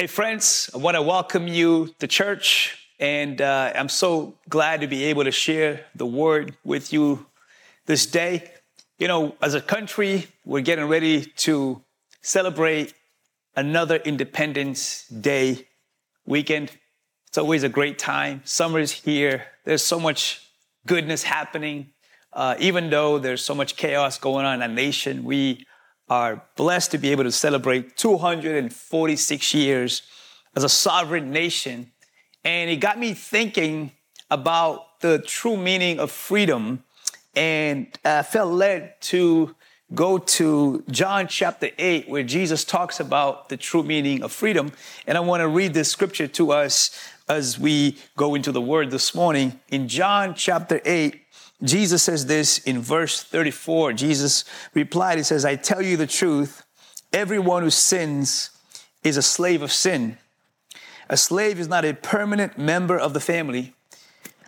Hey, friends, I want to welcome you to church, and uh, I'm so glad to be able to share the word with you this day. You know, as a country, we're getting ready to celebrate another Independence Day weekend. It's always a great time. Summer is here. There's so much goodness happening. Uh, even though there's so much chaos going on in our nation, we are blessed to be able to celebrate 246 years as a sovereign nation. And it got me thinking about the true meaning of freedom and I felt led to go to John chapter 8, where Jesus talks about the true meaning of freedom. And I want to read this scripture to us as we go into the word this morning. In John chapter 8, Jesus says this in verse 34. Jesus replied, He says, I tell you the truth, everyone who sins is a slave of sin. A slave is not a permanent member of the family,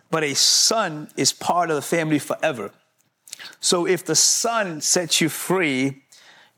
but a son is part of the family forever. So if the son sets you free,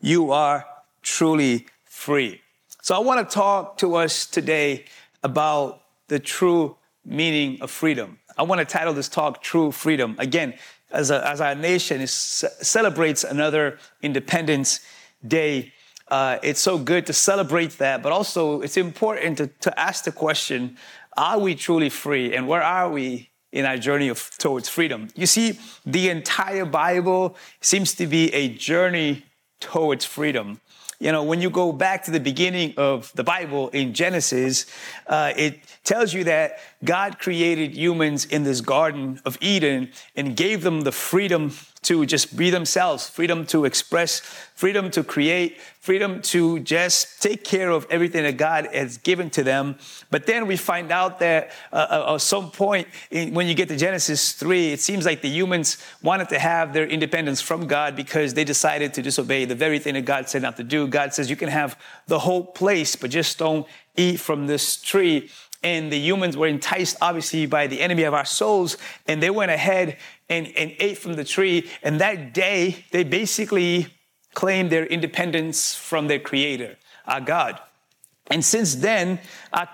you are truly free. So I want to talk to us today about the true meaning of freedom. I want to title this talk True Freedom. Again, as, a, as our nation is, celebrates another Independence Day, uh, it's so good to celebrate that, but also it's important to, to ask the question are we truly free and where are we in our journey of, towards freedom? You see, the entire Bible seems to be a journey towards freedom. You know, when you go back to the beginning of the Bible in Genesis, uh, it tells you that God created humans in this Garden of Eden and gave them the freedom to just be themselves, freedom to express, freedom to create, freedom to just take care of everything that God has given to them. But then we find out that uh, uh at some point, in, when you get to Genesis 3, it seems like the humans wanted to have their independence from God because they decided to disobey the very thing that God said not to do. God says, You can have the whole place, but just don't eat from this tree and the humans were enticed obviously by the enemy of our souls and they went ahead and, and ate from the tree and that day they basically claimed their independence from their creator our god. And since then our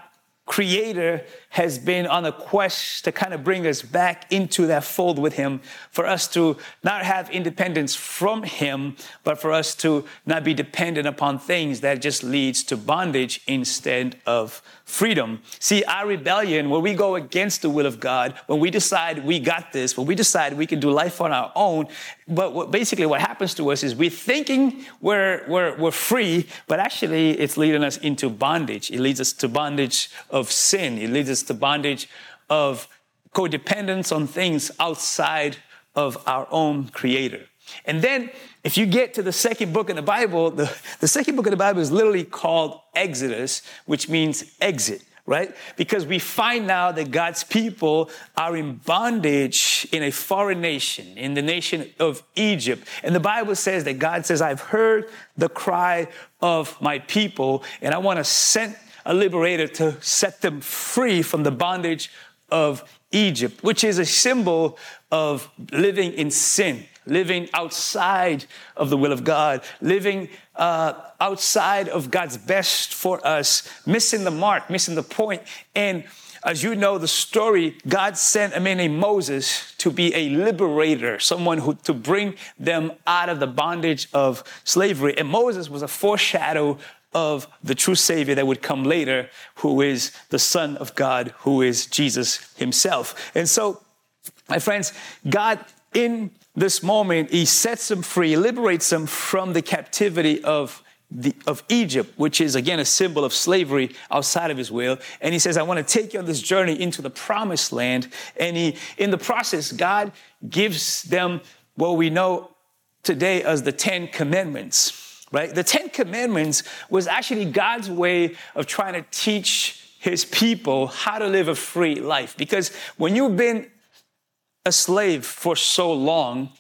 creator has been on a quest to kind of bring us back into that fold with him for us to not have independence from him but for us to not be dependent upon things that just leads to bondage instead of freedom. See, our rebellion, when we go against the will of God, when we decide we got this, when we decide we can do life on our own, but what, basically what happens to us is we're thinking we're, we're, we're free, but actually it's leading us into bondage. It leads us to bondage of sin. It leads us to bondage of codependence on things outside of our own creator. And then if you get to the second book in the Bible, the, the second book of the Bible is literally called Exodus, which means exit right? Because we find now that God's people are in bondage in a foreign nation, in the nation of Egypt. And the Bible says that God says, I've heard the cry of my people, and I want to send a liberator to set them free from the bondage of Egypt, which is a symbol of living in sin living outside of the will of God, living uh, outside of God's best for us, missing the mark, missing the point. And as you know the story, God sent a man named Moses to be a liberator, someone who to bring them out of the bondage of slavery. And Moses was a foreshadow of the true Savior that would come later, who is the Son of God, who is Jesus Himself. And so, my friends, God in this moment, he sets them free, liberates them from the captivity of the, of Egypt, which is again a symbol of slavery outside of his will. And he says, I want to take you on this journey into the promised land. And he, in the process, God gives them what we know today as the Ten Commandments, right? The Ten Commandments was actually God's way of trying to teach his people how to live a free life. Because when you've been a slave for so long,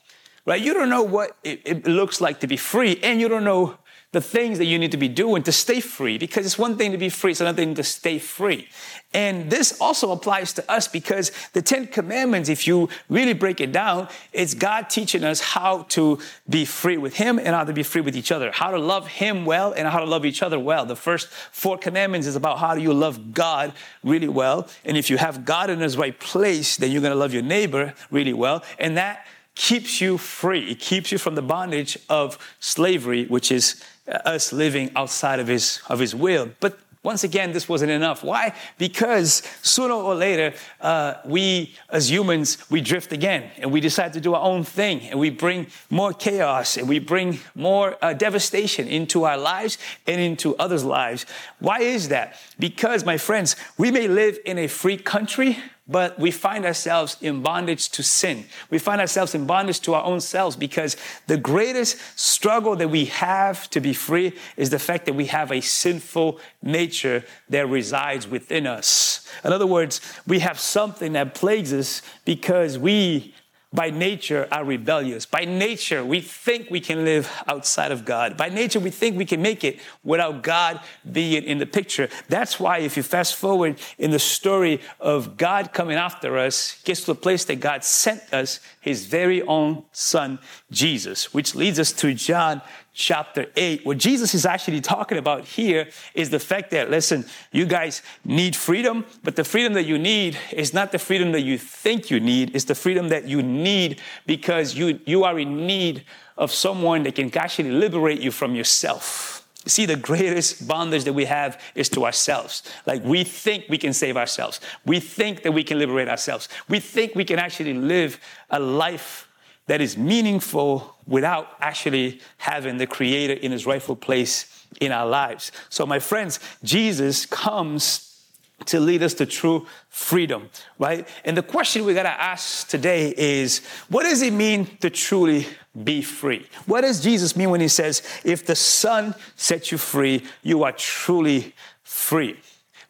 right? You don't know what it, it, looks like to be free, and you don't know the things that you need to be doing to stay free because it's one thing to be free, it's another thing to stay free. And this also applies to us because the Ten Commandments, if you really break it down, it's God teaching us how to be free with Him and how to be free with each other, how to love Him well and how to love each other well. The first four commandments is about how do you love God really well. And if you have God in His right place, then you're going to love your neighbor really well. And that keeps you free. It keeps you from the bondage of slavery, which is us living outside of his, of his will. But once again, this wasn't enough. Why? Because sooner or later, uh, we as humans, we drift again and we decide to do our own thing and we bring more chaos and we bring more uh, devastation into our lives and into others' lives. Why is that? Because, my friends, we may live in a free country, but we find ourselves in bondage to sin. We find ourselves in bondage to our own selves because the greatest struggle that we have to be free is the fact that we have a sinful nature that resides within us. In other words, we have something that plagues us because we by nature are rebellious. By nature, we think we can live outside of God. By nature, we think we can make it without God being in the picture. That's why, if you fast forward in the story of God coming after us, gets to the place that God sent us his very own son, Jesus, which leads us to John chapter 8. What Jesus is actually talking about here is the fact that, listen, you guys need freedom, but the freedom that you need is not the freedom that you think you need, it's the freedom that you need because you, you are in need of someone that can actually liberate you from yourself. See, the greatest bondage that we have is to ourselves. Like we think we can save ourselves. We think that we can liberate ourselves. We think we can actually live a life that is meaningful without actually having the Creator in His rightful place in our lives. So, my friends, Jesus comes to lead us to true freedom, right? And the question we gotta ask today is what does it mean to truly be free? What does Jesus mean when he says, if the Son sets you free, you are truly free?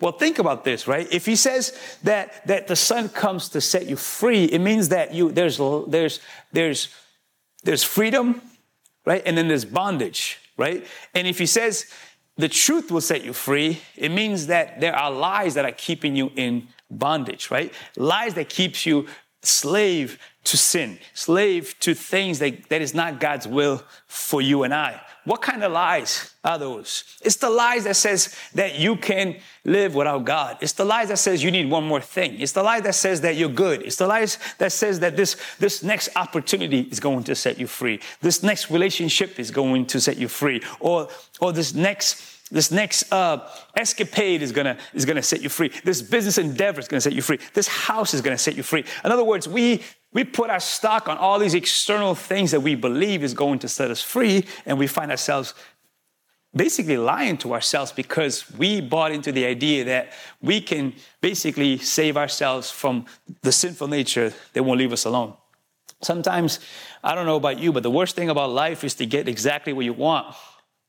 Well, think about this, right? If he says that, that the son comes to set you free, it means that you, there's, there's, there's, there's freedom, right? And then there's bondage, right? And if he says the truth will set you free, it means that there are lies that are keeping you in bondage, right? Lies that keeps you slave to sin, slave to things that, that is not God's will for you and I. What kind of lies are those? It's the lies that says that you can live without God. It's the lies that says you need one more thing. It's the lie that says that you're good. It's the lies that says that this, this next opportunity is going to set you free. This next relationship is going to set you free. Or, or this next this next uh, escapade is gonna, is gonna set you free. This business endeavor is gonna set you free. This house is gonna set you free. In other words, we we put our stock on all these external things that we believe is going to set us free, and we find ourselves basically lying to ourselves because we bought into the idea that we can basically save ourselves from the sinful nature that won't leave us alone. Sometimes, I don't know about you, but the worst thing about life is to get exactly what you want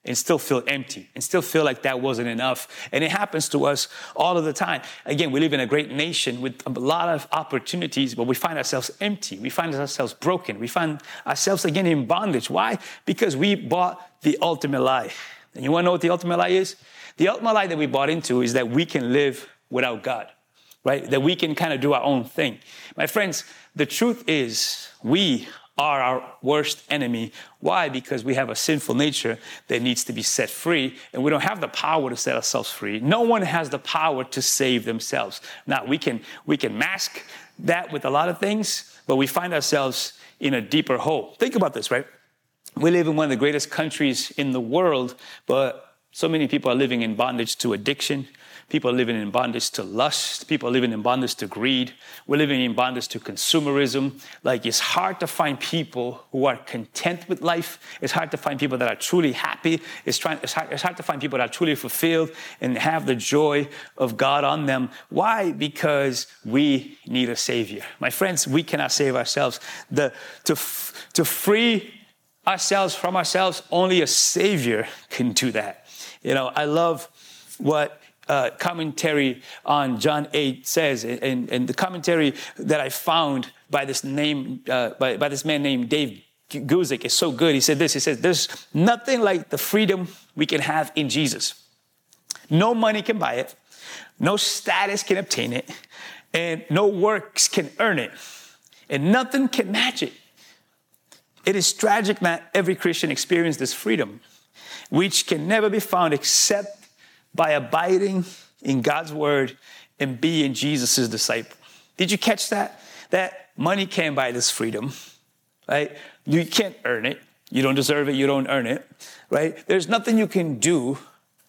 and still feel empty and still feel like that wasn't enough. And it happens to us all of the time. Again, we live in a great nation with a lot of opportunities, but we find ourselves empty. We find ourselves broken. We find ourselves again in bondage. Why? Because we bought the ultimate lie. And you want to know what the ultimate lie is? The ultimate lie that we bought into is that we can live without God, right? That we can kind of do our own thing. My friends, the truth is we are our worst enemy. Why? Because we have a sinful nature that needs to be set free, and we don't have the power to set ourselves free. No one has the power to save themselves. Now, we can, we can mask that with a lot of things, but we find ourselves in a deeper hole. Think about this, right? We live in one of the greatest countries in the world, but so many people are living in bondage to addiction, People are living in bondage to lust. People are living in bondage to greed. We're living in bondage to consumerism. Like it's hard to find people who are content with life. It's hard to find people that are truly happy. It's, trying, it's, hard, it's hard to find people that are truly fulfilled and have the joy of God on them. Why? Because we need a savior. My friends, we cannot save ourselves. The, to, to free ourselves from ourselves, only a savior can do that. You know, I love what uh, commentary on John 8 says, and, and the commentary that I found by this name, uh, by, by this man named Dave Guzik is so good. He said this. He says, "There's nothing like the freedom we can have in Jesus. No money can buy it. No status can obtain it, and no works can earn it, and nothing can match it. It is tragic that every Christian experiences this freedom, which can never be found except by abiding in God's word and being Jesus' disciple. Did you catch that? That money can't buy this freedom, right? You can't earn it. You don't deserve it. You don't earn it, right? There's nothing you can do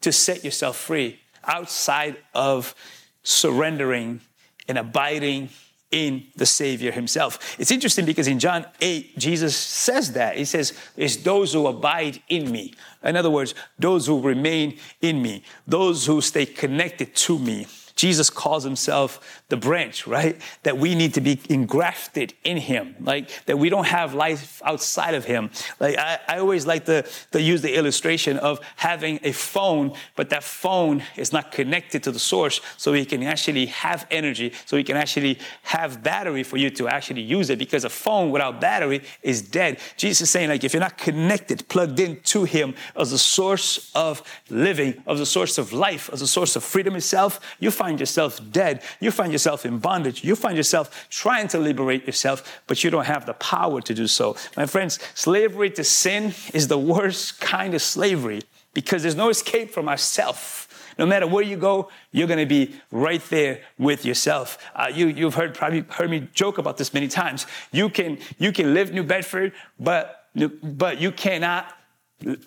to set yourself free outside of surrendering and abiding in the Savior Himself. It's interesting because in John 8, Jesus says that. He says, It's those who abide in me. In other words, those who remain in me, those who stay connected to me. Jesus calls himself the branch, right? That we need to be engrafted in him, like that we don't have life outside of him. Like I, I always like to, to use the illustration of having a phone, but that phone is not connected to the source, so we can actually have energy, so we can actually have battery for you to actually use it. Because a phone without battery is dead. Jesus is saying, like, if you're not connected, plugged in to him as the source of living, as the source of life, as the source of freedom itself, you find find yourself dead. You find yourself in bondage. You find yourself trying to liberate yourself, but you don't have the power to do so. My friends, slavery to sin is the worst kind of slavery because there's no escape from ourself. No matter where you go, you're going to be right there with yourself. Uh, you, you've heard probably heard me joke about this many times. You can you can live New Bedford, but but you cannot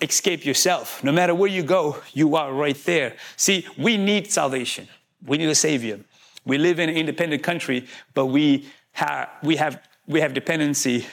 escape yourself. No matter where you go, you are right there. See, we need salvation. We need a savior. We live in an independent country, but we have, we have, we have dependency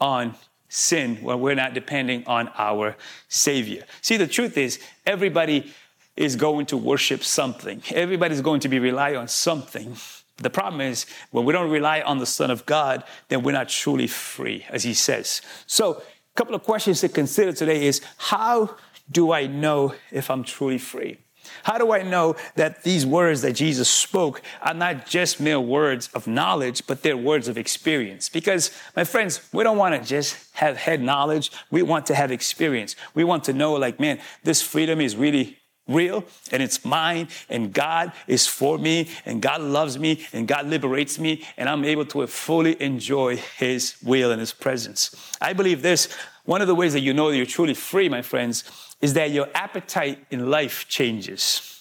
on sin when we're not depending on our savior. See, the truth is, everybody is going to worship something. Everybody's going to be rely on something. The problem is when we don't rely on the Son of God, then we're not truly free, as he says. So, a couple of questions to consider today is how do I know if I'm truly free? How do I know that these words that Jesus spoke are not just mere words of knowledge, but they're words of experience? Because, my friends, we don't want to just have head knowledge. We want to have experience. We want to know, like, man, this freedom is really real and it's mine and God is for me and God loves me and God liberates me and I'm able to fully enjoy his will and his presence. I believe this one of the ways that you know that you're truly free, my friends, is that your appetite in life changes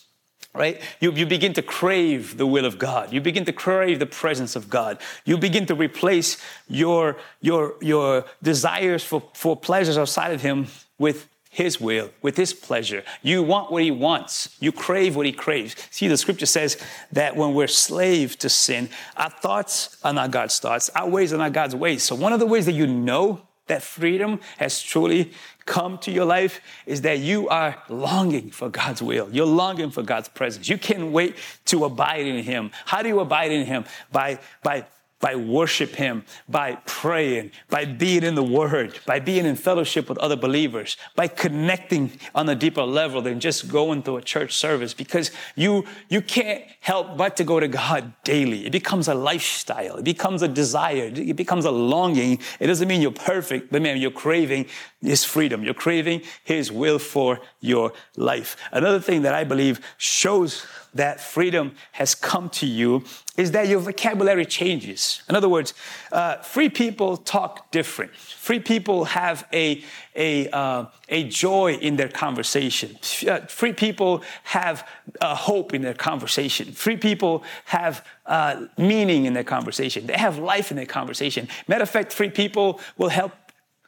right? You, you begin to crave the will of God. You begin to crave the presence of God. You begin to replace your, your, your desires for, for pleasures outside of Him with His will, with His pleasure. You want what He wants. You crave what He craves. See, the scripture says that when we're slave to sin, our thoughts are not God's thoughts. Our ways are not God's ways. So one of the ways that you know that freedom has truly come to your life is that you are longing for God's will. You're longing for God's presence. You can't wait to abide in Him. How do you abide in Him? By, by by worship him, by praying, by being in the word, by being in fellowship with other believers, by connecting on a deeper level than just going to a church service because you, you can't help but to go to God daily. It becomes a lifestyle. It becomes a desire. It becomes a longing. It doesn't mean you're perfect, but man, you're craving his freedom. You're craving his will for your life. Another thing that I believe shows that freedom has come to you is that your vocabulary changes. In other words, uh, free people talk different. Free people have a, a, uh, a joy in their conversation. Uh, free people have hope in their conversation. Free people have uh, meaning in their conversation. They have life in their conversation. Matter of fact, free people will help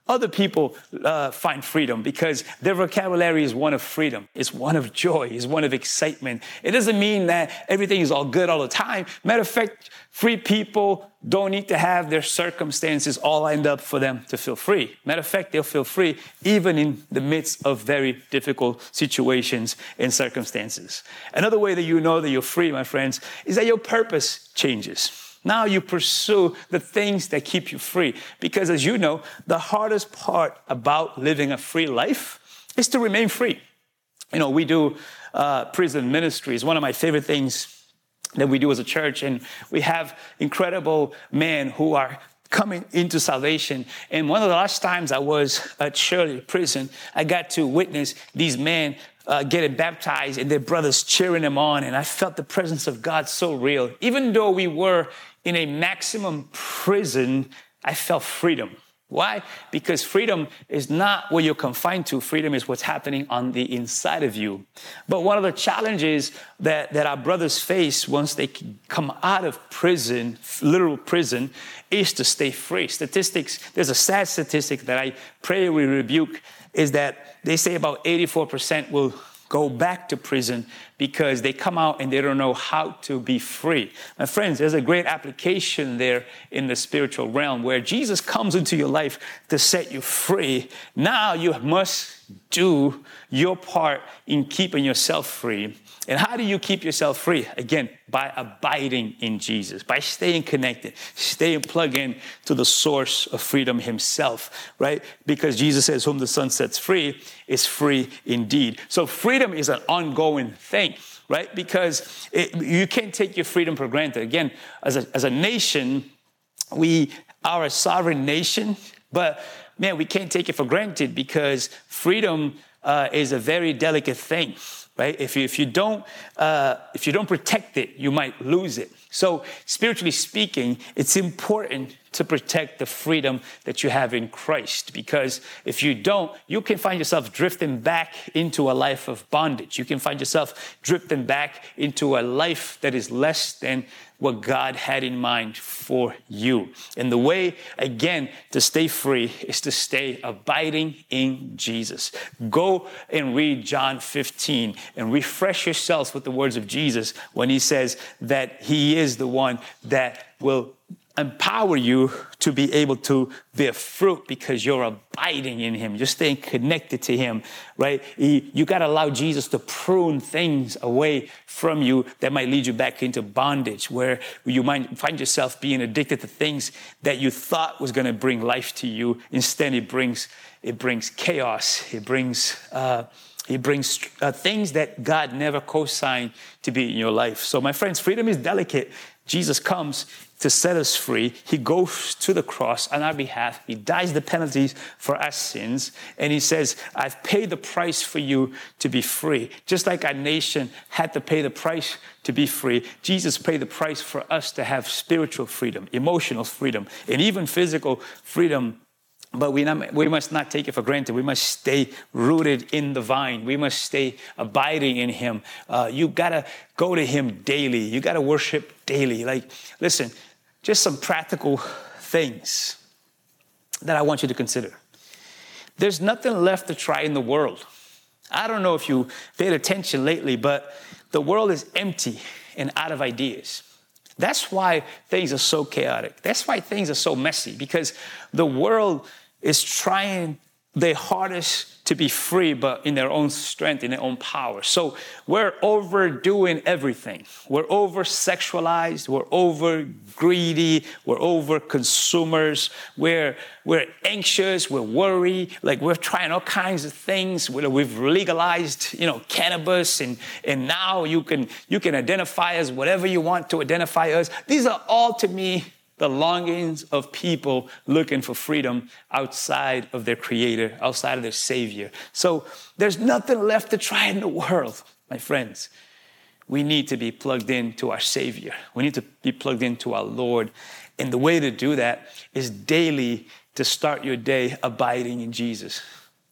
other people uh, find freedom because their vocabulary is one of freedom. It's one of joy. It's one of excitement. It doesn't mean that everything is all good all the time. Matter of fact, free people don't need to have their circumstances all lined up for them to feel free. Matter of fact, they'll feel free even in the midst of very difficult situations and circumstances. Another way that you know that you're free, my friends, is that your purpose changes. Now you pursue the things that keep you free. Because as you know, the hardest part about living a free life is to remain free. You know, we do uh, prison ministries. One of my favorite things that we do as a church, and we have incredible men who are coming into salvation. And one of the last times I was at Shirley prison, I got to witness these men uh, getting baptized and their brothers cheering them on. And I felt the presence of God so real. Even though we were in a maximum prison, I felt freedom. Why? Because freedom is not what you're confined to. Freedom is what's happening on the inside of you. But one of the challenges that, that our brothers face once they come out of prison, literal prison, is to stay free. Statistics, there's a sad statistic that I pray we rebuke, is that they say about 84% will go back to prison because they come out and they don't know how to be free. My friends, there's a great application there in the spiritual realm where Jesus comes into your life to set you free. Now you must do your part in keeping yourself free. And how do you keep yourself free? Again, by abiding in Jesus, by staying connected, staying plugged in to the source of freedom himself, right? Because Jesus says, Whom the Son sets free is free indeed. So freedom is an ongoing thing, right? Because it, you can't take your freedom for granted. Again, as a, as a nation, we are a sovereign nation, but man, we can't take it for granted because freedom uh, is a very delicate thing right? If you, if you don't, uh, if you don't protect it, you might lose it. So spiritually speaking, it's important to protect the freedom that you have in Christ. Because if you don't, you can find yourself drifting back into a life of bondage. You can find yourself drifting back into a life that is less than what God had in mind for you. And the way, again, to stay free is to stay abiding in Jesus. Go and read John 15 and refresh yourselves with the words of Jesus when he says that he is the one that will empower you to be able to bear fruit because you're abiding in him you're staying connected to him right you, got to allow jesus to prune things away from you that might lead you back into bondage where you might find yourself being addicted to things that you thought was going to bring life to you instead it brings it brings chaos it brings uh, it brings uh, things that God never co signed to be in your life. So, my friends, freedom is delicate. Jesus comes to set us free. He goes to the cross on our behalf. He dies the penalties for our sins. And he says, I've paid the price for you to be free. Just like our nation had to pay the price to be free, Jesus paid the price for us to have spiritual freedom, emotional freedom, and even physical freedom but we, not, we must not take it for granted. We must stay rooted in the vine. We must stay abiding in Him. Uh, you gotta go to Him daily. You gotta worship daily. Like, listen, just some practical things that I want you to consider. There's nothing left to try in the world. I don't know if you paid attention lately, but the world is empty and out of ideas. That's why things are so chaotic. That's why things are so messy because the world is trying their hardest to be free, but in their own strength, in their own power. So we're overdoing everything. We're over sexualized, we're over greedy, we're over consumers, we're, we're anxious, we're worried, like we're trying all kinds of things. We've legalized, you know, cannabis, and, and now you can, you can identify us whatever you want to identify us. These are all to me the longings of people looking for freedom outside of their creator, outside of their savior. So there's nothing left to try in the world, my friends. We need to be plugged into our savior. We need to be plugged into our Lord. And the way to do that is daily to start your day abiding in Jesus.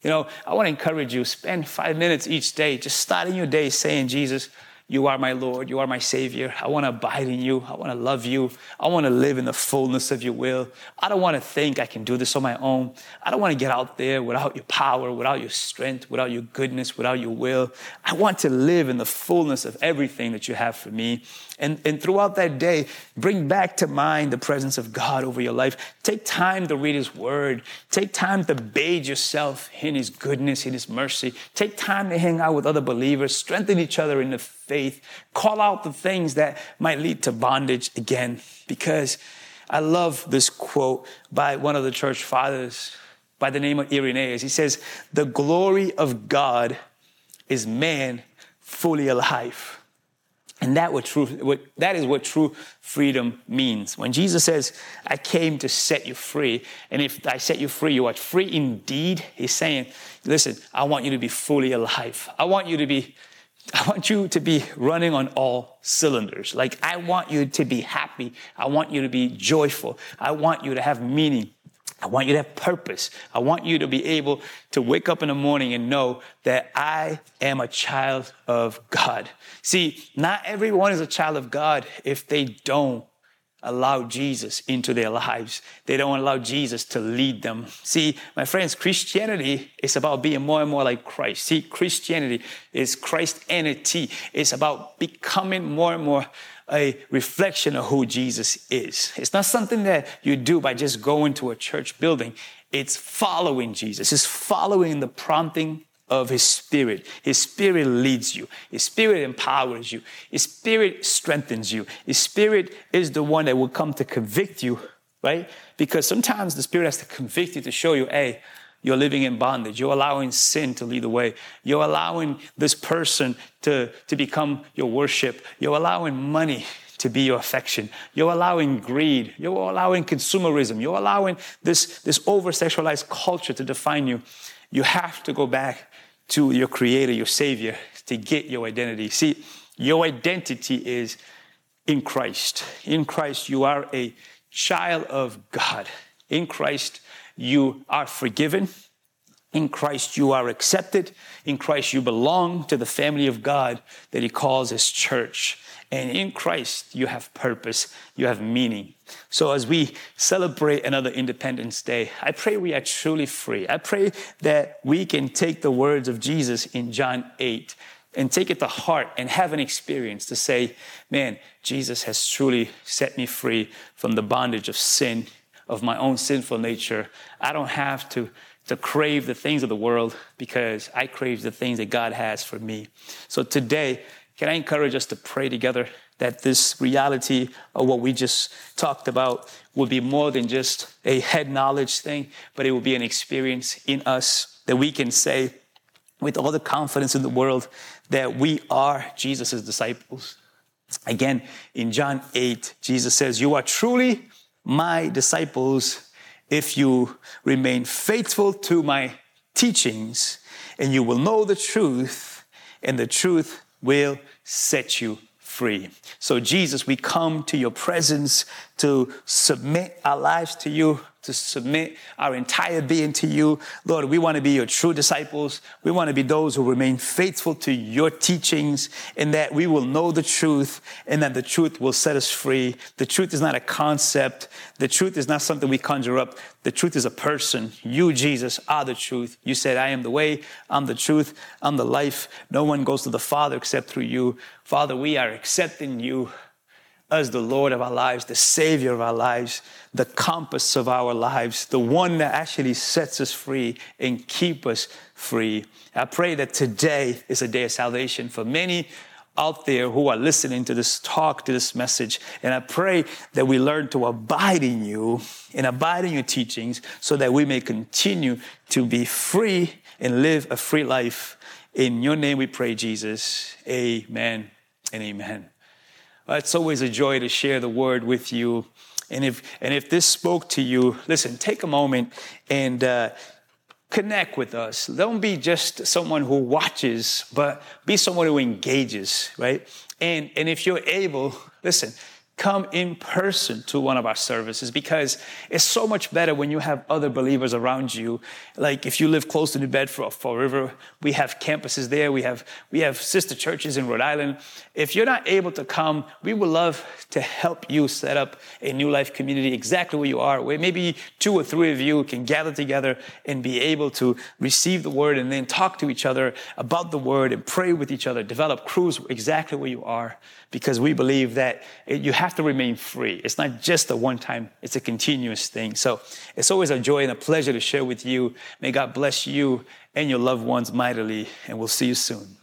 You know, I want to encourage you, spend five minutes each day just starting your day saying, Jesus, you are my Lord. You are my Savior. I want to abide in you. I want to love you. I want to live in the fullness of your will. I don't want to think I can do this on my own. I don't want to get out there without your power, without your strength, without your goodness, without your will. I want to live in the fullness of everything that you have for me. And, and throughout that day, bring back to mind the presence of God over your life. Take time to read His Word. Take time to bathe yourself in His goodness, in His mercy. Take time to hang out with other believers. Strengthen each other in the faith. Call out the things that might lead to bondage again. Because I love this quote by one of the church fathers by the name of Irenaeus. He says, The glory of God is man fully alive. And that, what true, what, that is what true freedom means. When Jesus says, I came to set you free, and if I set you free, you are free indeed, he's saying, listen, I want you to be fully alive. I want you to be, I want you to be running on all cylinders. Like, I want you to be happy. I want you to be joyful. I want you to have meaning. I want you to have purpose. I want you to be able to wake up in the morning and know that I am a child of God. See, not everyone is a child of God if they don't allow Jesus into their lives. They don't allow Jesus to lead them. See, my friends, Christianity is about being more and more like Christ. See, Christianity is Christianity. It's about becoming more and more a reflection of who Jesus is. It's not something that you do by just going to a church building. It's following Jesus. It's following the prompting of his spirit. His spirit leads you. His spirit empowers you. His spirit strengthens you. His spirit is the one that will come to convict you, right? Because sometimes the spirit has to convict you to show you, hey, you're living in bondage. You're allowing sin to lead the way. You're allowing this person to, to become your worship. You're allowing money to be your affection. You're allowing greed. You're allowing consumerism. You're allowing this, this over sexualized culture to define you. You have to go back to your creator, your savior, to get your identity. See, your identity is in Christ. In Christ, you are a child of God. In Christ, you are forgiven. In Christ, you are accepted. In Christ, you belong to the family of God that He calls His church. And in Christ, you have purpose, you have meaning. So, as we celebrate another Independence Day, I pray we are truly free. I pray that we can take the words of Jesus in John 8 and take it to heart and have an experience to say, man, Jesus has truly set me free from the bondage of sin of my own sinful nature. I don't have to, to crave the things of the world because I crave the things that God has for me. So today, can I encourage us to pray together that this reality of what we just talked about will be more than just a head knowledge thing, but it will be an experience in us that we can say with all the confidence in the world that we are Jesus' disciples. Again, in John 8, Jesus says, You are truly my disciples if you remain faithful to my teachings, and you will know the truth, and the truth will set you free. So, Jesus, we come to your presence to submit our lives to you to submit our entire being to you. Lord, we want to be your true disciples. We want to be those who remain faithful to your teachings and that we will know the truth and that the truth will set us free. The truth is not a concept. The truth is not something we conjure up. The truth is a person. You, Jesus, are the truth. You said, I am the way, I'm the truth, I'm the life. No one goes to the Father except through you. Father, we are accepting you as the Lord of our lives, the Savior of our lives, the compass of our lives, the one that actually sets us free and keep us free. I pray that today is a day of salvation for many out there who are listening to this talk, to this message. And I pray that we learn to abide in you and abide in your teachings so that we may continue to be free and live a free life. In your name we pray, Jesus. Amen and amen. It's always a joy to share the word with you. And if, and if this spoke to you, listen, take a moment and uh, connect with us. Don't be just someone who watches, but be someone who engages, right? And, and if you're able, listen, come in person to one of our services because it's so much better when you have other believers around you. Like if you live close to New Bedford or Fall River, we have campuses there. We have, we have sister churches in Rhode Island. If you're not able to come, we would love to help you set up a new life community exactly where you are, where maybe two or three of you can gather together and be able to receive the word and then talk to each other about the word and pray with each other, develop crews exactly where you are because we believe that you have to remain free. It's not just a one time, it's a continuous thing. So it's always a joy and a pleasure to share with you. May God bless you and your loved ones mightily, and we'll see you soon.